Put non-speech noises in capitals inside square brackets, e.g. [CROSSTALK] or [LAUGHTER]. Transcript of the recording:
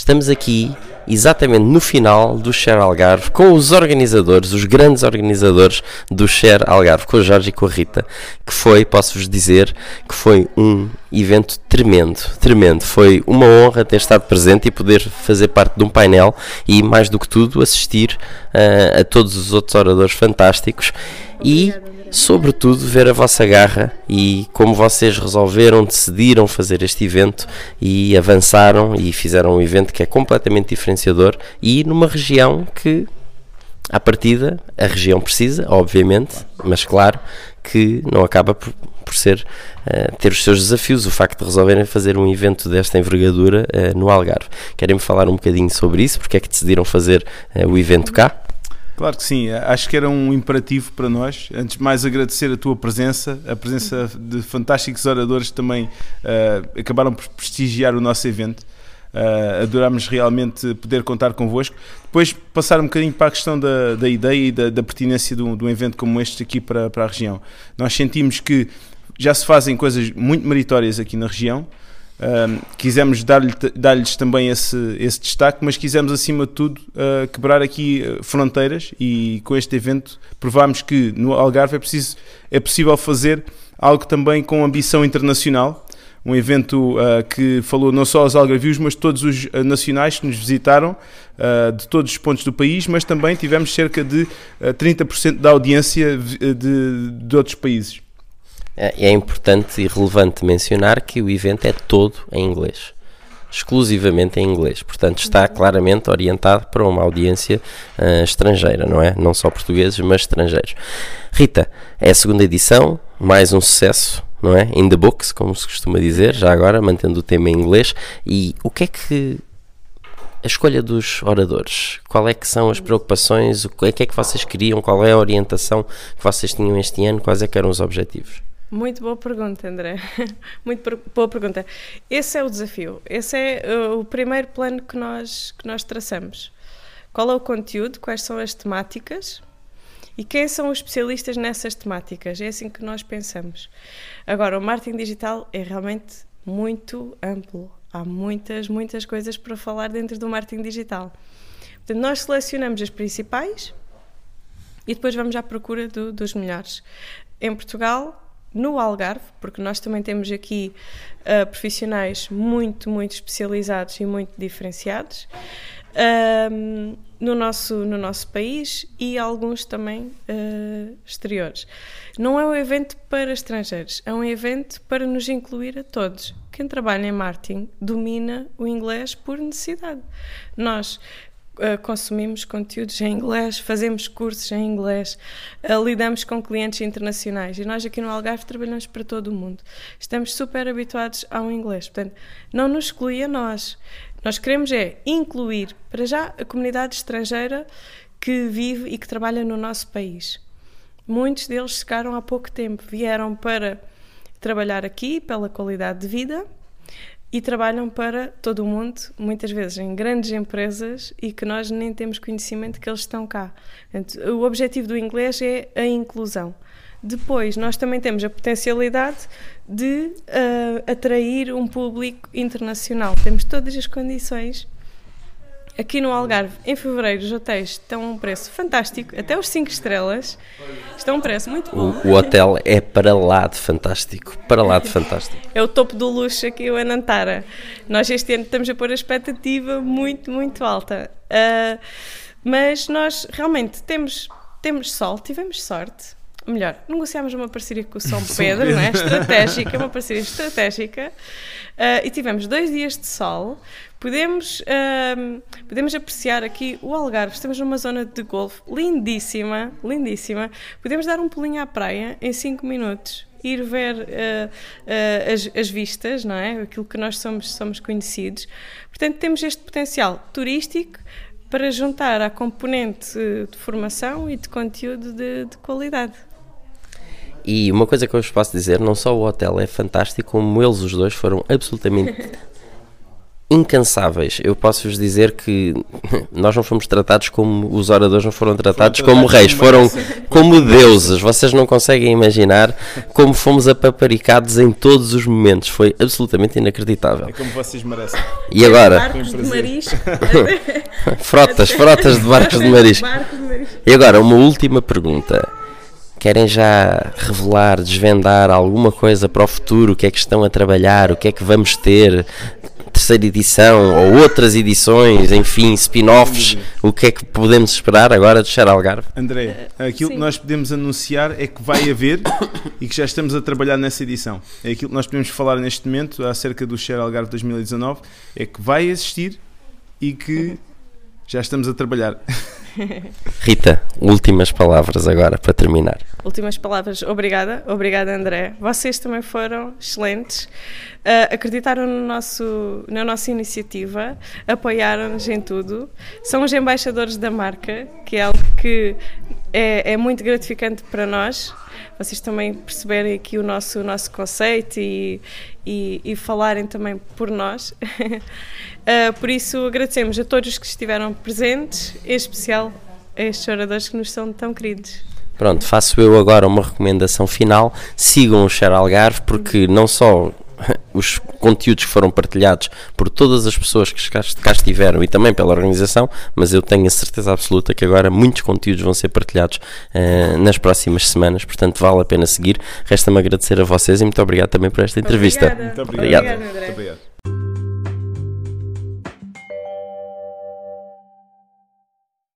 Estamos aqui exatamente no final do Share Algarve com os organizadores, os grandes organizadores do Share Algarve, com o Jorge e com a Rita, que foi, posso-vos dizer, que foi um evento tremendo, tremendo. Foi uma honra ter estado presente e poder fazer parte de um painel e, mais do que tudo, assistir uh, a todos os outros oradores fantásticos e sobretudo ver a vossa garra e como vocês resolveram, decidiram fazer este evento e avançaram e fizeram um evento que é completamente diferenciador e numa região que à partida a região precisa, obviamente, mas claro que não acaba por, por ser uh, ter os seus desafios, o facto de resolverem fazer um evento desta envergadura uh, no Algarve. Querem-me falar um bocadinho sobre isso? Porque é que decidiram fazer uh, o evento cá? Claro que sim, acho que era um imperativo para nós. Antes de mais, agradecer a tua presença, a presença de fantásticos oradores que também uh, acabaram por prestigiar o nosso evento. Uh, adorámos realmente poder contar convosco. Depois, passar um bocadinho para a questão da, da ideia e da, da pertinência de um, de um, evento como este aqui para, para a região. Nós sentimos que já se fazem coisas muito meritórias aqui na região um, quisemos dar-lhes dar também esse, esse destaque, mas quisemos acima de tudo uh, quebrar aqui ah, fronteiras e com este evento provámos que no Algarve é, preciso, é possível fazer algo também com ambição internacional. Um evento uh, que falou não só aos algarvios, mas todos os uh, nacionais que nos visitaram, de todos os pontos do país, mas também tivemos cerca de 30% da audiência de, de outros países. É, é importante e relevante mencionar que o evento é todo em inglês exclusivamente em inglês. Portanto, está claramente orientado para uma audiência uh, estrangeira, não é? Não só portugueses, mas estrangeiros. Rita, é a segunda edição, mais um sucesso, não é? In the books, como se costuma dizer, já agora, mantendo o tema em inglês. E o que é que. A escolha dos oradores, qual é que são as preocupações, o que é que, vocês queriam, qual é a orientação que vocês tinham este ano, quais é que eram os objetivos? Muito boa pergunta, André. [LAUGHS] Muito boa pergunta. Esse é o desafio. Esse é uh, o primeiro plano que nós, que nós traçamos. Qual é o conteúdo? Quais são as temáticas? E quem são os especialistas nessas temáticas? É assim que nós pensamos. Agora, o marketing digital é realmente muito amplo. Há muitas, muitas coisas para falar dentro do marketing digital. Portanto, nós selecionamos as principais e depois vamos à procura do, dos melhores. Em Portugal, no Algarve, porque nós também temos aqui uh, profissionais muito, muito especializados e muito diferenciados uh, no, nosso, no nosso país e alguns também uh, exteriores. Não é um evento para estrangeiros, é um evento para nos incluir a todos. Quem trabalha em marketing domina o inglês por necessidade. Nós uh, consumimos conteúdos em inglês, fazemos cursos em inglês, uh, lidamos com clientes internacionais e nós aqui no Algarve trabalhamos para todo o mundo. Estamos super habituados ao inglês, portanto, não nos exclui a nós. Nós queremos é incluir, para já, a comunidade estrangeira que vive e que trabalha no nosso país. Muitos deles chegaram há pouco tempo, vieram para trabalhar aqui pela qualidade de vida e trabalham para todo o mundo, muitas vezes em grandes empresas e que nós nem temos conhecimento que eles estão cá. o objetivo do inglês é a inclusão. Depois, nós também temos a potencialidade de uh, atrair um público internacional. Temos todas as condições Aqui no Algarve, em fevereiro, os hotéis estão a um preço fantástico, até os 5 estrelas estão a um preço muito bom. O, o, hotel é para lá de fantástico, para lá de fantástico. [LAUGHS] É o topo do luxo aqui o Anantara. Nós este ano estamos a pôr a expectativa muito, muito alta. Uh, mas nós realmente temos, temos sol, tivemos sorte. Melhor, negociámos uma parceria com o São Pedro, não é? Estratégica, uma parceria estratégica. Uh, e tivemos dois dias de sol, Podemos, uh, podemos apreciar aqui o Algarve. Estamos numa zona de golfe lindíssima, lindíssima. Podemos dar um pulinho à praia em 5 minutos, ir ver uh, uh, as, as, vistas, não é? Aquilo que nós somos, somos conhecidos. Portanto, temos este potencial turístico para juntar à componente de formação e de conteúdo de, de qualidade. E uma coisa que eu vos posso dizer, não só o hotel é fantástico, como eles os dois foram absolutamente [LAUGHS] incansáveis. Eu posso-vos dizer que [LAUGHS] nós não fomos tratados como os oradores não foram tratados Foram como reis, foram [LAUGHS] como deuses. Vocês não conseguem imaginar como fomos apaparicados em todos os momentos. Foi absolutamente inacreditável. É como vocês merecem. E agora, Barcos de marisco. frotas, frotas de barcos de marisco. Barcos de marisco. E agora, uma última pergunta. Querem já revelar, desvendar alguma coisa para o futuro? O que é que estão a trabalhar? O que é que vamos ter? Terceira edição ou outras edições, enfim, spin-offs? O que é que podemos esperar agora de Xer Algarve? André, aquilo sim. que nós podemos anunciar é que vai haver [COUGHS] e que já estamos a trabalhar nessa edição. É aquilo que nós podemos falar neste momento acerca do Share Algarve 2019, é que vai existir e que já estamos a trabalhar. [LAUGHS] [LAUGHS] Rita, últimas palavras agora para terminar. Últimas palavras. Obrigada. Obrigada, André. Vocês também foram excelentes. Ah, acreditaram no nosso, na nossa iniciativa, apoiaram-nos em tudo. São os embaixadores da marca, que é algo que é, é muito gratificante para nós. Vocês também perceberem aqui o nosso, o nosso conceito e, e, e falarem também por nós. [LAUGHS] Ah, por isso, agradecemos a todos os que estiveram presentes, em especial a estes oradores que nos são tão queridos. Pronto, faço eu agora uma recomendação final. Sigam o Share Algarve, porque não só [LAUGHS] os conteúdos que foram partilhados por todas as pessoas que cá estiveram e também pela organização, mas eu tenho a certeza absoluta que agora muitos conteúdos vão ser partilhados eh, nas próximas semanas, portanto vale a pena seguir. Resta-me agradecer a vocês e muito obrigado também por esta entrevista. Obrigada. Muito Obrigado. Obrigada, André. Muito obrigado.